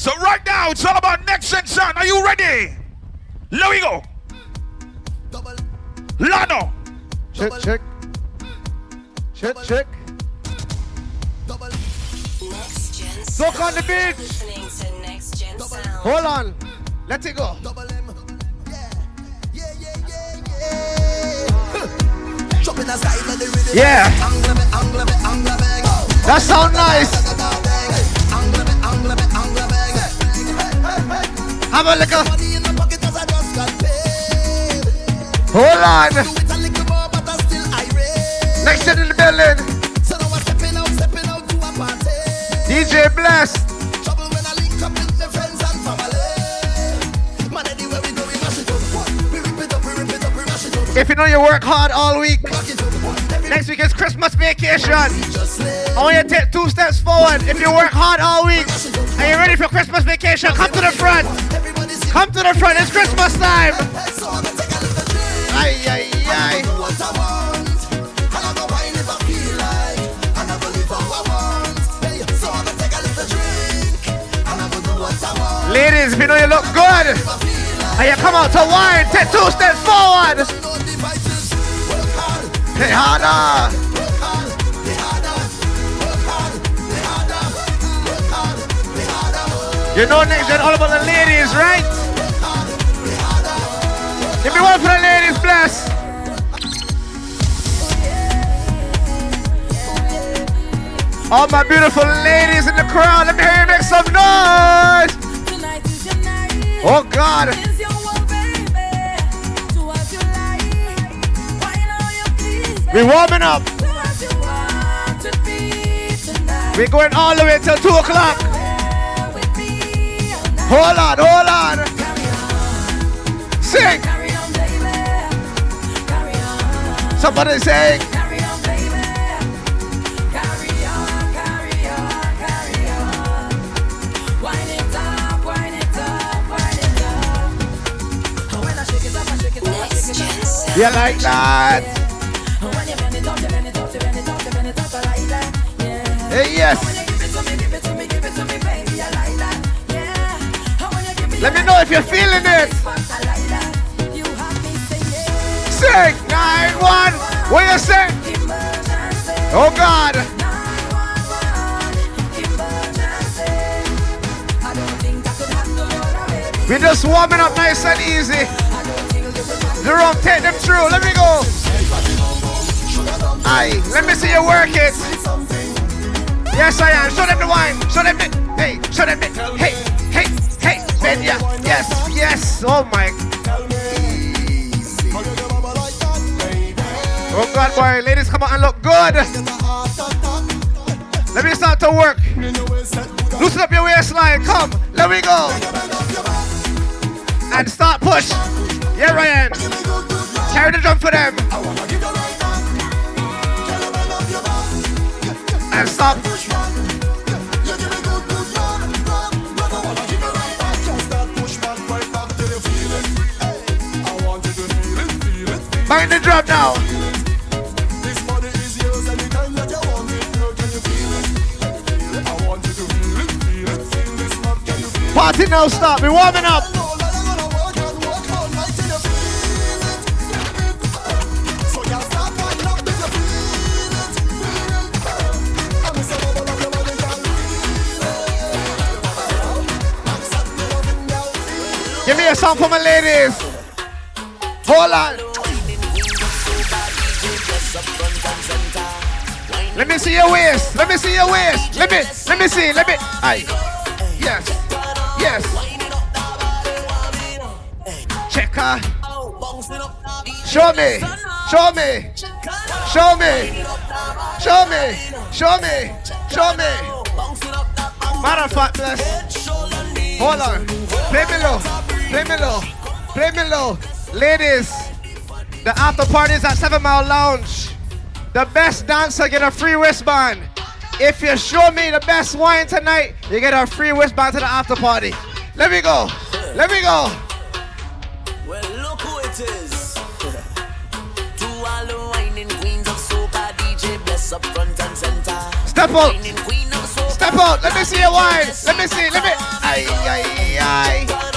So right now, it's all about Next Gen Sound. Are you ready? Here we go. Lano. Check, check. Check, check. Double. Look on the beach. Hold on. Let it go. Yeah. That sound nice. Have a look. Hold on. Next in the building. DJ Bless. If you know you work hard all week, next week is Christmas vacation. I want you to take two steps forward. If you work hard all week and you're ready for Christmas vacation, come to the come out to wine, take two steps forward. Hey, harder. You know next gen all about the ladies, right? Give me one for the ladies, bless. All my beautiful ladies in the crowd, let me hear you make some noise. Oh God. We warming up. We're going all the way till 2 o'clock. Hold on, hold on. Sing. Somebody sing. You like that? Hey, yes. Let me know if you're feeling it. Six, nine, one. What you say? Oh God. We're just warming up nice and easy. Jerome, take them through. Let me go. Aye, let me see you work it. Yes, I am. Show them the wine. Show them the. Hey, show them the. Hey, hey, hey. Ben, yeah. Yes, yes. Oh my. Oh God, boy. Ladies, come on and look good. Let me start to work. Loosen up your waistline. Come. Let me go. And start push. Yeah, Ryan. Carry the drum for them. And stop. Mind the drum now. This money is yours. I want to do it. Party now stop. We're warming up. Song for my ladies. Hold on. Let me see your waist. Let me see your waist. Let me, let me see. Let me. Aye. Yes. Yes. Checker. Show me. Show me. Show me. Show me. Show me. Show me. Matter of fact, bless. Hold on. Play me Play me low. Play me low. Ladies, the after party is at Seven Mile Lounge. The best dancer get a free wristband. If you show me the best wine tonight, you get a free wristband to the after party. Let me go. Let me go. Well, look who it is. to all the whining queens of soca, DJ Bless up front and center. Step out. Whining queen of soca. Step out. Let me see your wine. Let me see. Let me. Aye.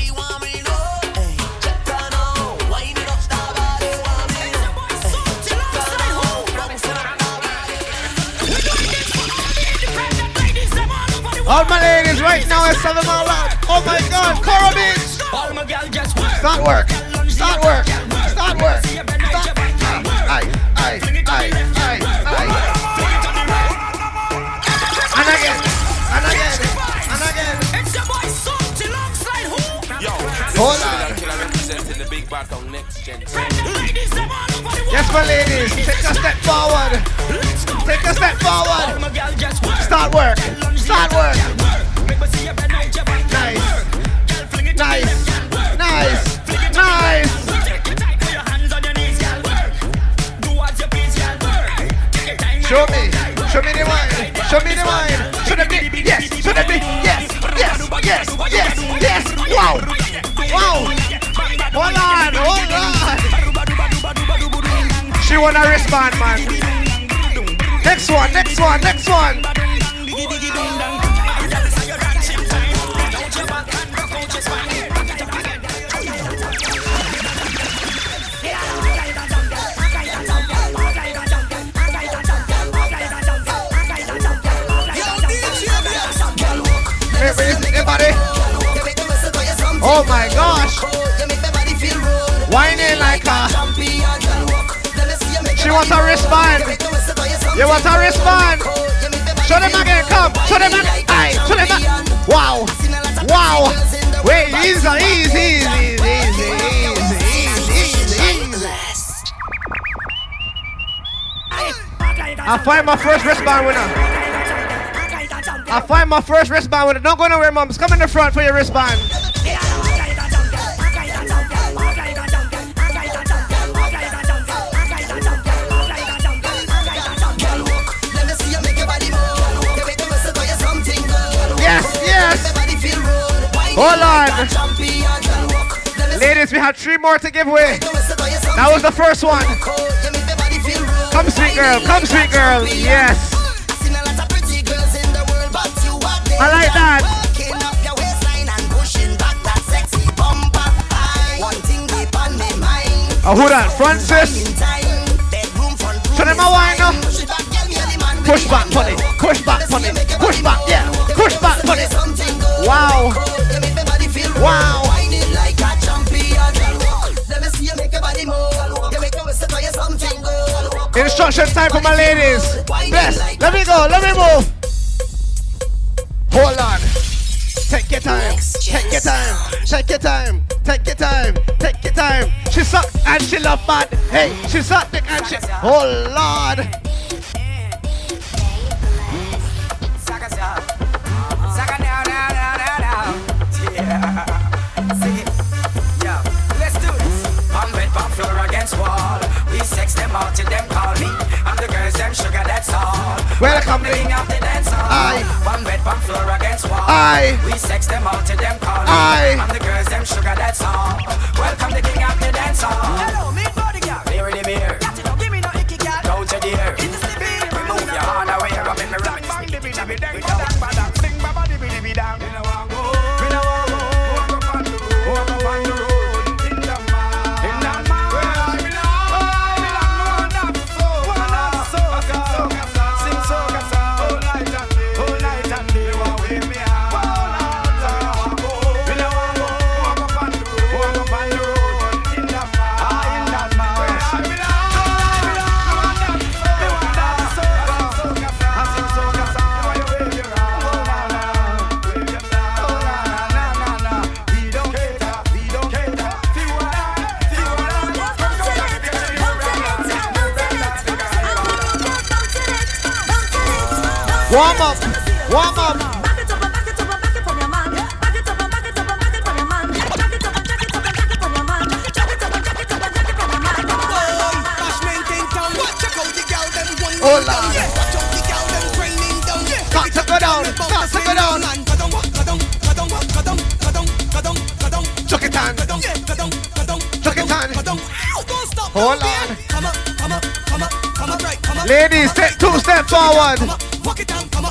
All my ladies right now is seven mile out. Oh my god, Coral Beach. Start work. Start work. Start work. Start. Aye, aye, aye, aye, aye. And again. And again. And again. Hold on. Yes, my ladies. Take a step forward. Take a step forward. Start work. Start work. Nice. Nice. Nice. Nice. Show me. Show me the wine. Show me the wine. Show the beat. Yes. Show the beat. Yes. Yes. Yes. Yes. Yes. Wow. Wow. Hold on. Hold on. She want a respond, man. Next one. Next one. Next one. Everybody. Oh my gosh. Whining like a. She wants a wristband. You want a wristband? Show them again. Come. Show them again. Aye. Show them again. Wow. Wow. Wait. Easy. Easy. Easy. Easy. Easy. Easy. Easy. I find my first wristband winner. I find my first wristband winner. Don't go nowhere, moms. Come in the front for your wristband. Hold on. Ladies, we have three more to give away. That was the first one. Come, sweet girl. Come, sweet girl. Yes. I like that. Oh, who that? Francis? Show them a wine now. Push back, pony. Push back, pony. Push back, yeah. Push back, pony. Wow. Wow. Instruction time for my ladies. Yes, let me go, let me move. Hold on. Take your time. Take your time. Take your time. Take your time. Take your time. She suck and she love bad. Hey, she suck dick and she. Oh Lord. Welcome me. Aye. One bed on floor against wall. Aye. We sex them out till them call. me. Aye. And the girls them sugar that's all. Welcome the king of the dance hall. Hello, me body girl. Here in the mirror. Got it, don't give down. Start to go down. Chuck it on. Chuck it on. Hold on. Ladies, take two steps forward.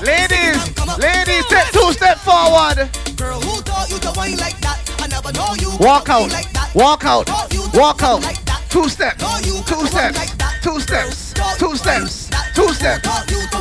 Ladies, ladies, take two steps forward. Girl, who taught you to whine like that? I never know you. Walk out. Walk out. Walk out. Two steps. Two steps. Two steps. Two steps. Two steps.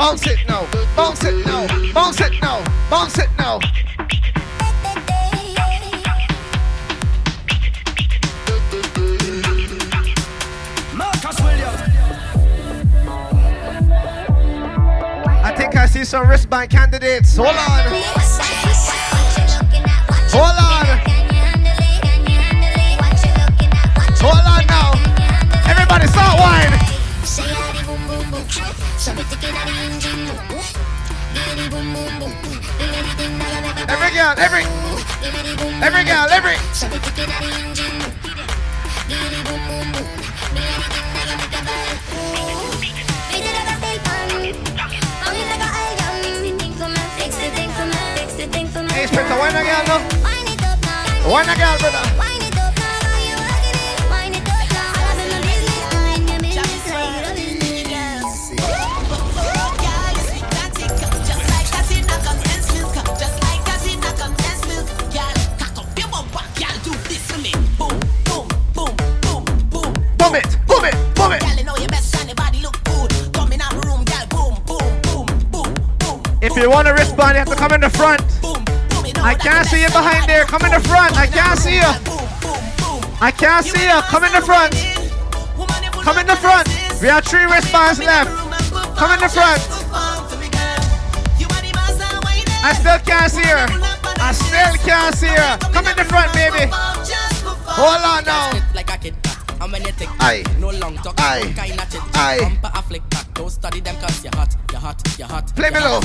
Bounce it now, bounce it now, bounce it now, bounce it now. I think I see some wristband candidates. Hold on. Hold on. Hold on now. Everybody start wine. Every girl, every, every girl, every. Hey, Spencer, wine again, no? Wine again, brother. Can't see you behind there. Come in the front. I can't see you. I can't see you. Come in the front. Come in the front. We have three wristbands left. Come in the front. I still can't see her. I still can't see her. Come in the front, baby. Hold on now. And when you take Aye. no long talk, Aye. Aye. Bumper a flick back, don't study them cause you're hot, you're hot, you're hot. Play me low.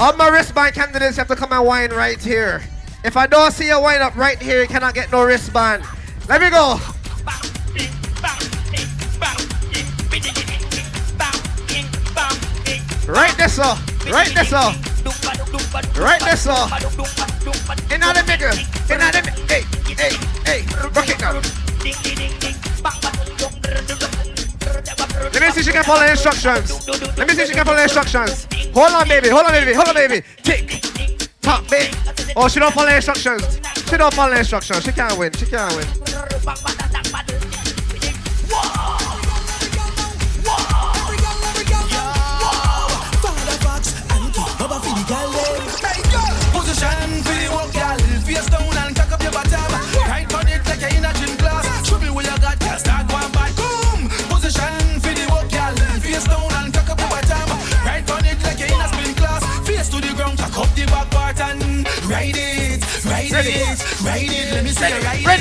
All my wristband candidates have to come and wine right here. If I don't see you wine up right here, you cannot get no wristband. Let me go. Right this up. Right this up. Right this up. In the middle. In the Hey, hey, hey. Rock it now. Let me see if she can follow the instructions. Let me see if she can follow the instructions. Hold on, baby. Hold on, baby. Hold on, baby. Tick. Top, baby. Oh, she don't follow the instructions. She don't follow the instructions. She can't win. She can't win.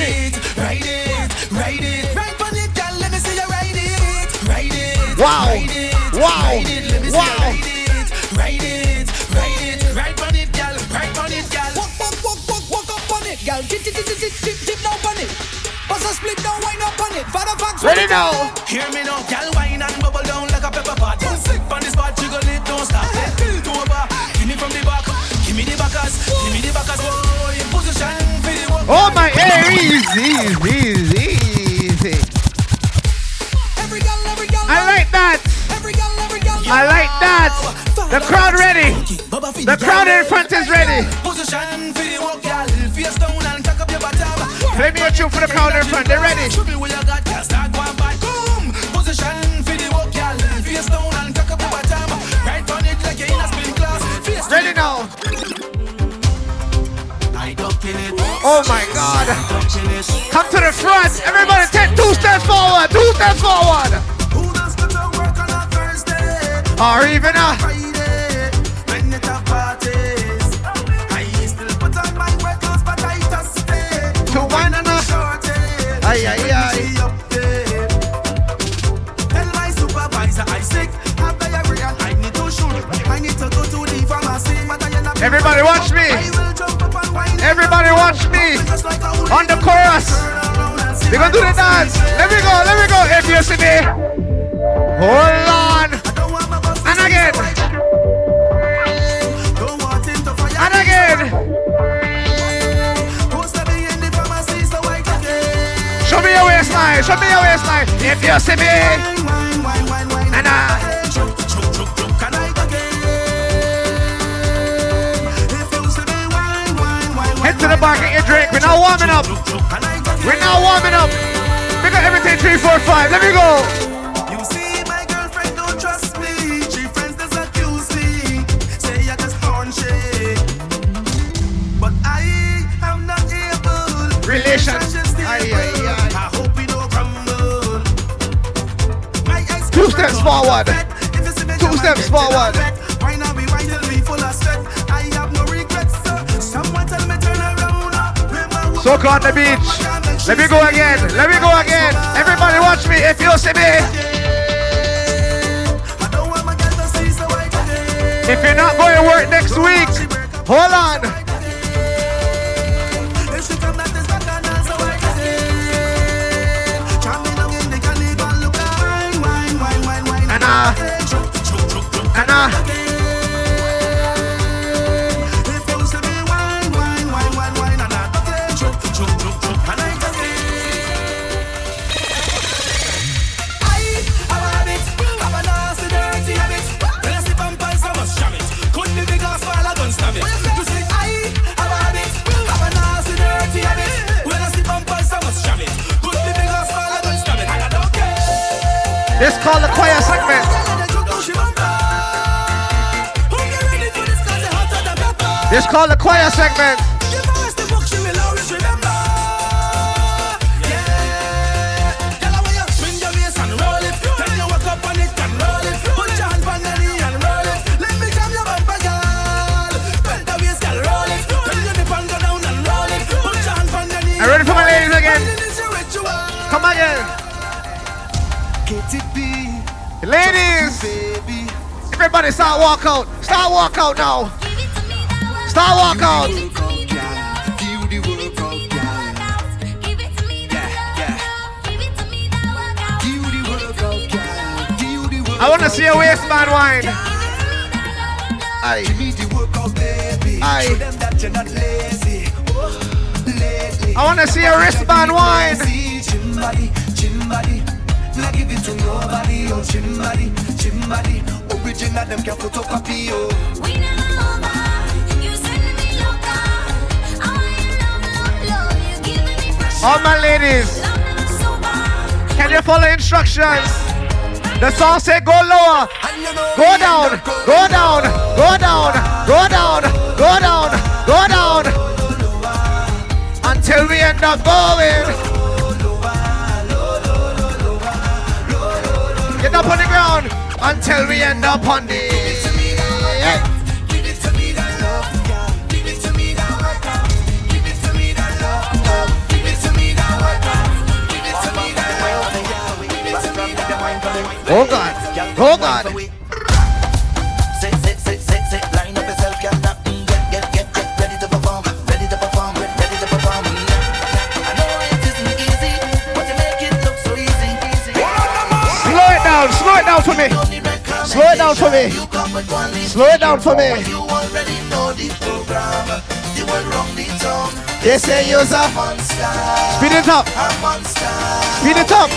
You ride it, ride it, ride on it, girl. Let me see you ride it, ride it. Wow. Ride it, Wow. Ride it. Let me see Wow. you ride it, ride it, ride it. Right on it, girl. Right on it, girl. Walk, walk, walk, walk, walk up on it, girl. Tip, tip, tip, tip, tip, tip down on it. Bust a split down, wind up on it. Father facts. Ready now. Hear me now, girl, wine easy, easy, easy. Every girl, every girl. I like that. Every girl, every girl. I like that. The crowd ready. The crowd in front is ready. Position for the walk, girl. Face down and cock up your bottom. Play me a tune for the crowd in front. They're ready. Oh my God. Come to the front. Everybody take two steps forward. Two steps forward. Or even a to wine and a. Aye, aye, aye. Everybody watch me. On the chorus. We're gonna do the dance. Let me go, let me go. If you see me. Hold on. And again. And again. Show me your waistline. Show me your waistline. If you see me. To the bar, get your drink. We're now warming up. choke, choke, can I get We're now warming up. We got everything three, four, five. Let me go. You see, my girlfriend don't trust me. She friends just accuse me. Say I just horn shake. But I am not able. Relations. Aye, aye, aye. I hope we don't crumble. Two steps forward. If you see me Two steps forward. Soak on the beach. Let me go again. Let me go again. Everybody watch me. If you see me. I I If you're not going to work next week, hold on. That is back and uh, I say. This called the choir segment. This called the choir segment. I'm ready for my ladies again. Come again. Ladies, everybody start walk out. Start walk out now. Start walk out. do the workout, girl. Do the workout, girl. Do the workout. I want to see a waistband wine. Aye. Give me the workout, baby. Aye. Show them that you're not lazy. Oh, lately. I want to see a wristband wine. Not give it to nobody, oh chin body, chin body. Original them can photocopy, oh. All my ladies, can you follow instructions? The song said go lower, And you go down, end up go down, go down, go down, go down, go down, until we end up going. Get up on the ground until we end up on the. It to me that down, slow it down for me. Slow it down for me. Slow it down for me. They say you're a Monster, speed it up, speed it up.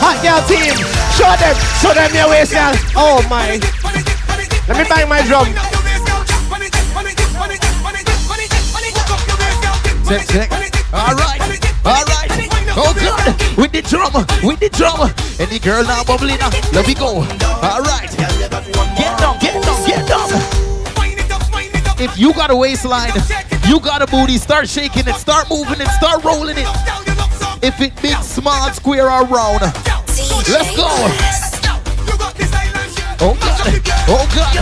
Hot girl team, show them, show them your waist, girl. Oh my. Let me bang my drum. Check, check. All right, all right. Oh God, with the drum, with the drum, Any girl now bubbling up. Let me go. All right, get down, get down, get down. If you got a waistline, you got a booty, start shaking it, start moving it, start rolling it. If it big, small, square, or round, let's go. Oh God. Oh God.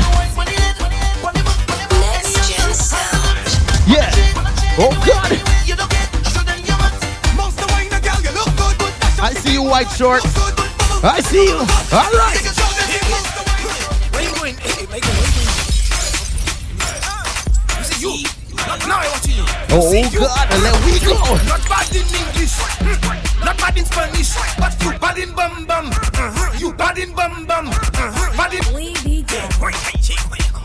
Next Gen Sound. Yeah. Oh God. White short. I see you. All right. Where you going? Hey, make it, where you see you. Now I watching you. Oh God. Let we go. Not bad in English, not bad in Spanish, but you bad in bum bum. Uh-huh. You bad in bum bum. Uh-huh. Bad in. We be Hey, wait, hey, hey, where you go?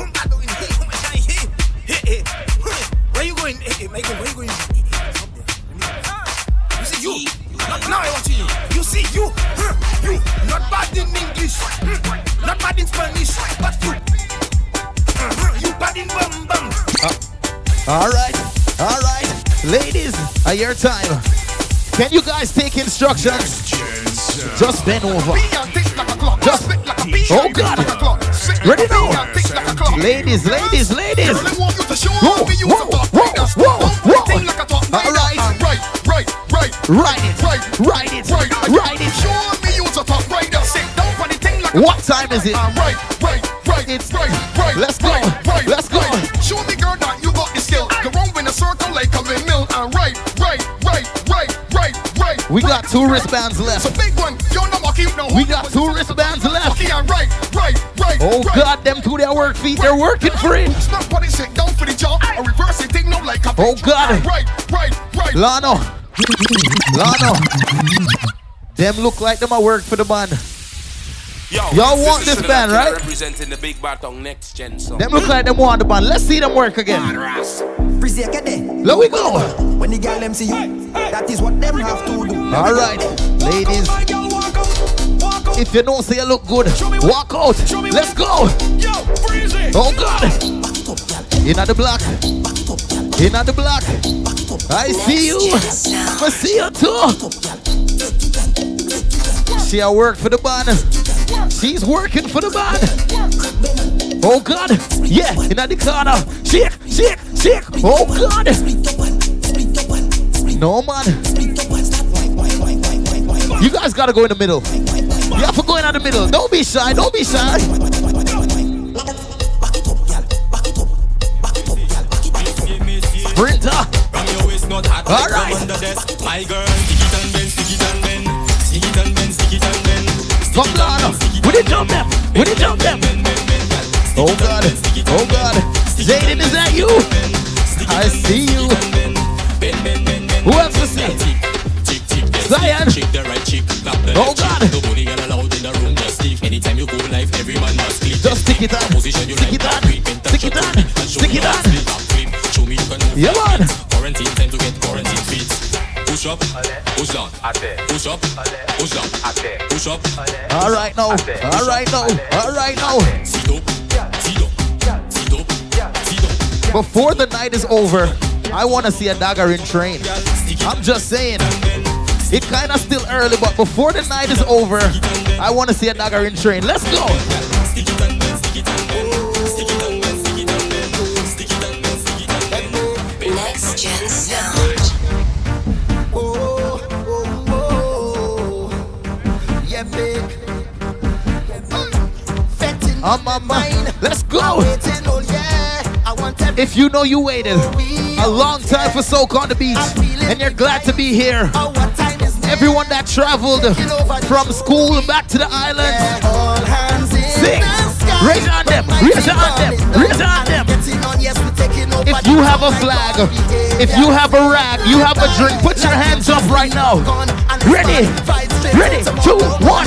Whom bad doing? Now I watching you. You see you. You not bad in English, not bad in Spanish, but you. Uh-huh. You bad in bum bum. All right. All right. Ladies, at your time. Can you guys take instructions? Just bend over. Just. Oh God. Ready now. Ladies, ladies, ladies. Whoa, whoa, whoa, whoa, whoa. All right. Right, right, right. Ride What time is it? Right, right, right. It's- right, right. Let's go. Right, Let's go. Show me, girl, that you got the skill. Go round in a circle like a windmill. And right, right, right, right, right, right. We got two wristbands So left. big one, you're not walking no. We got two wristbands left. Right, right, right. Oh. God, them two their work feet, they're working for it. Stop body sit down for the jaw. Or reverse it, thing no like a Oh. God. Right, right, right. Lano. Lano. Them look like them a work for the band. Yo, Y'all want this the band, right? Representing the big battle next gen song. Them look like them want the band. Let's see them work again. Freeze get there. There we go. When the girl them see you, that is what them have to do. All right, ladies. If you don't say you look good, walk out. Let's go. Yo, freeze it. Oh God. In at the block. In at the block. I see you. Next Gen Sound. I see you too. See, a work for the band. She's working for the band. Oh God. Yeah, in the corner. Shake, shake, shake. Oh God. No man. You guys gotta go in the middle. You have to go in the middle. Don't be shy. Don't be shy. Sprinter. All right. My girl, stick it and bend, stick it and bend, stick it and bend, it With the and jump them. With the jump them. Oh God. it Oh God. it Jaden, is that you? it I see you. it. Who else tick, tick. Zion. Oh God. Anytime you go live, every must click. Just stick it on. Position you Stick it on. that, Stick it on. Stick it on. Show me you can move Yeah, man. Up, push down, push up, push down, push up. All right now. All right now. All right now. Up, up, up, up. Before the night is over, I want to see a dagger in train. I'm just saying. It kind of still early, but before the night is over, I want to see a dagger in train. Let's go. On my. mine. Let's go. waiting, oh yeah. I want If you know you waited a long time for Soak on the beach and you're glad to be here, Oh, what time is now? everyone that traveled from school back to the islands, All hands in Sing. Raise your hand them. Raise your hand them. Raise your hand them. Getting on, yes, we're taking over if you have a flag, if you have a rag, you have a drink, put your hands up right now. Ready? Ready? Two, one.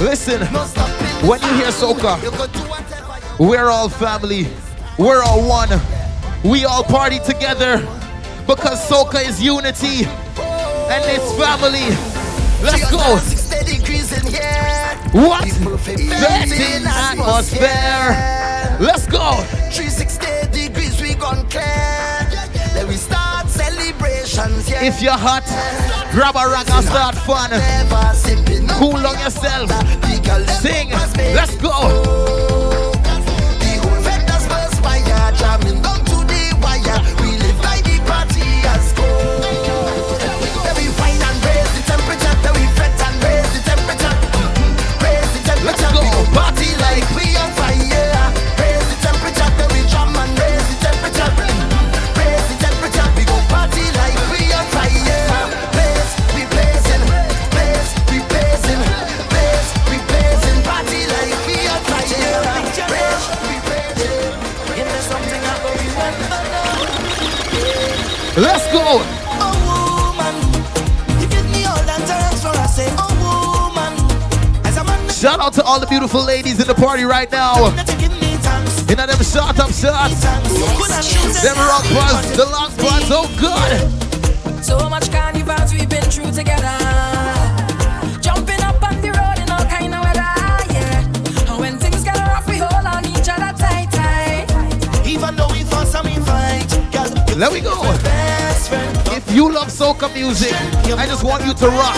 Listen, when you hear soca, we're all family. We're all one. We all party together because soca is unity and it's family. Let's go. What? Vetting atmosphere. Let's go. 360 degrees, we gone clear. Then we start celebrations, yeah. If you're hot, grab a rag and start fun. Never sipping no Cool on yourself. The girl them Sing. Let's go. To all the beautiful ladies in the party right now. you know them short up shots. Them rock buzz, the long buzz, oh good. So much carnivals we've been through together. Soca music, I just want you to rock.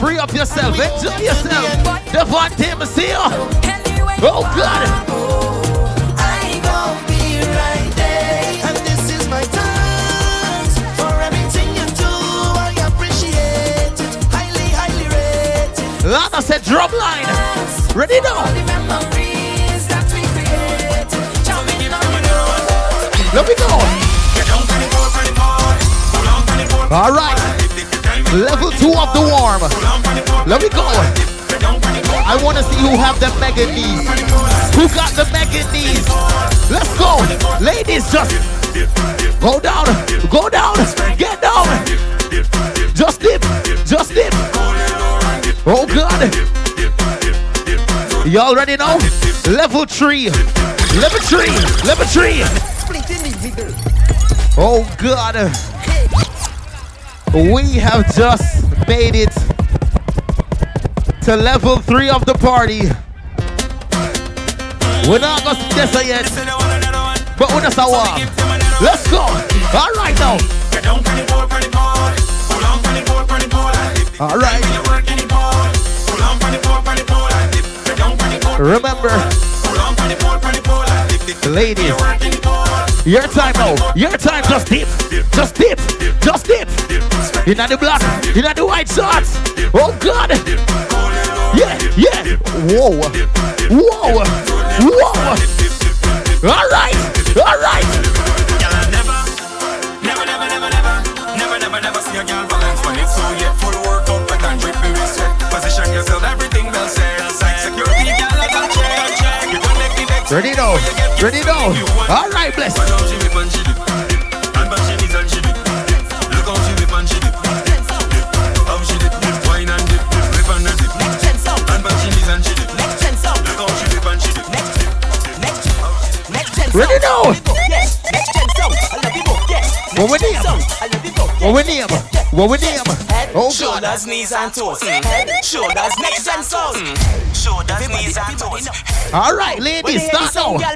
Free up yourself, enjoy yourself. Devon Timothy. Anyway, Oh God. Is. Lana said drum line. Ready now. Let me go. All right. Level two of the warm. Let me go. I want to see who have the mega knees. Who got the mega knees? Let's go. Ladies, just go down. Go down. Get down. Just dip. Just dip. Oh, God. Y'all ready now? Level three. Level three. Level three. Oh, God. We have just made it to level three of the party. We're not gonna it yet, but we're just a walk. Let's go. All right now. All right. Remember, ladies, your time now. Your time. Just dip. Just dip. Just dip. You're not the black. You're not the white shorts. Oh God. Yeah. Yeah. Whoa. Whoa. Whoa. All right. All right. Never, never, never, never, never, never, never What we name? What we name? What we name? Oh God. Shoulders, knees, and toes. Mm. Shoulders, necks, and soles. Mm. Shoulders, knees, and toes. All right, ladies, start now. now.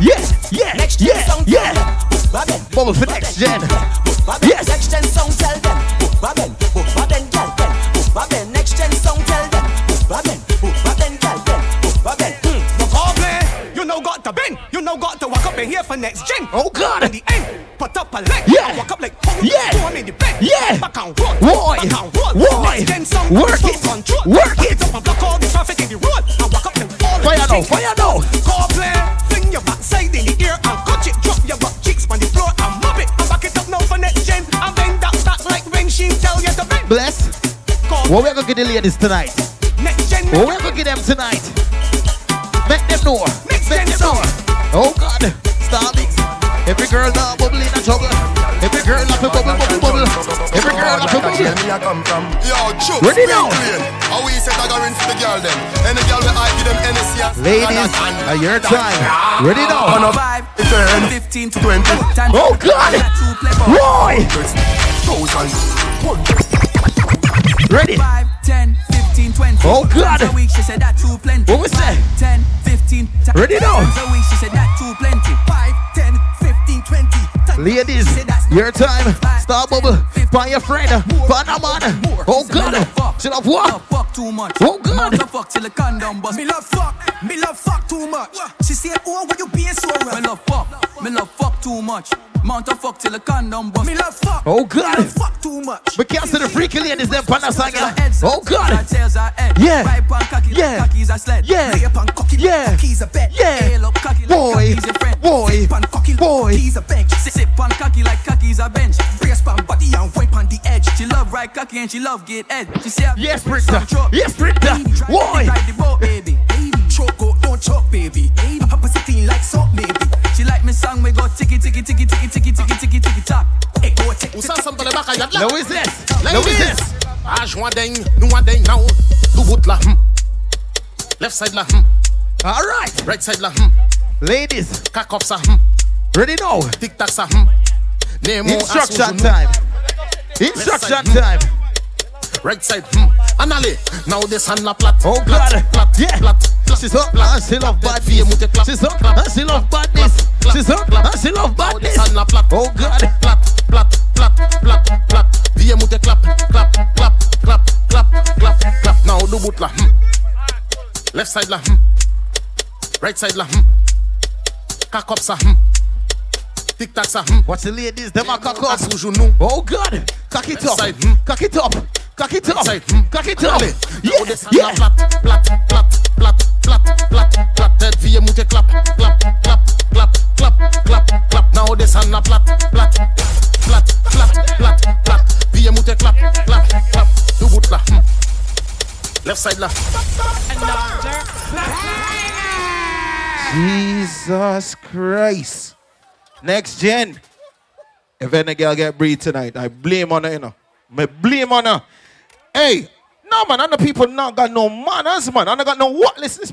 Yes, yeah, yeah, yeah. Bubble for next gen. Yes. Next gen. Oh God. In the end, put up a leg. Yeah. Walk up like pump. Yeah. Go on in the bed. Yeah. Back and roll. Boy. Back and roll. Boy. Next gen. Work it. Control. Work it. up and block all the traffic in the road. And walk up and all Fire the now, fire now. Go play. Fling your backside in the air and cut it. Drop your butt cheeks on the floor and mop it. And back it up now for next gen. And bend that back like when she tell you to bend. Bless. Go What we are gonna get the ladies tonight? next gen. What we gonna get them tonight? Where they know? Ladies, at your time. Ready now? On a vibe, turn 15 to 20. Oh God! Roy! Ready? Oh God! Oh, what was that? 10, 15, Ready now? A week. Ladies, she said that's your time. Star bubble. Find your friend. Find a man. Oh, She said, me love God. fuck. She love what? fuck too much. Oh, God. Mouth of fuck till the condom bust. Me love fuck. Me love fuck too much. She said, oh, what you being so rough? Me love fuck. Me love fuck too much. Mount a fuck till the condom bust. Me love fuck. Oh god. Me fuck too much. We can't see the freaky ladies there, Panasanga. Oh god. Yeah. Yeah. Yeah. Yeah. Yeah. Boy. Boy. Boy. Sit pan cocky like cocky's a bench. Brace pan body and wipe on the edge. She love right cocky and she love get head. She say yes, Britta. Yes, Britta. Boy. Ride the boat, baby. Choke out, don't choke, baby. Her pussy clean like soap, baby. She like me song, we go ticky, ticky, ticky, ticky, ticky, ticky, ticky, ticky, tock. Hey, go tick, Ou tick, sa tick, sam pale baka yat la Now is this? Now is Ladies this? A jwan deng, nou a deng now Do bout la hmm. Left side la hmm. All right. Right side la hmm. Ladies, Cock up sa hmm. ready now? Tic tac sa hmm. Nemo Instruction time. Instruction time. Right side hmm. Anale Now this hand la plat Oh, Plat, God. plat, Yeah. She so and she love badness. She so and she love badness. She so and she love badness. Oh God. Clap, clap, clap, clap, clap. Die moet clap, clap, clap, clap, clap, clap, clap. Now do boet la. Hmm. Left side la. Hmm. Right side la. Hmm. Cock up op sa. Hm. Tic tac sa. Hm. The ladies, them a cock up. Oh God. Cock it up. Cock it up. Cock it up. Cock it up. Yeah. Yeah. Plat, plat, plat, plat clap, clap, flap, flap, flap. Head via clap, clap, clap, clap, clap, clap. klap, klap. Nou de sana plat, plat, plat, plat, plat, plat. Via moeten clap, clap, clap. Doe goed la. hmm. Left side la. Jesus Christ. Next gen. If any girl get breed tonight, I blame on her, you know. Me blame on her. Hey, no man, other people not got no manners, man. I got no what. Listen,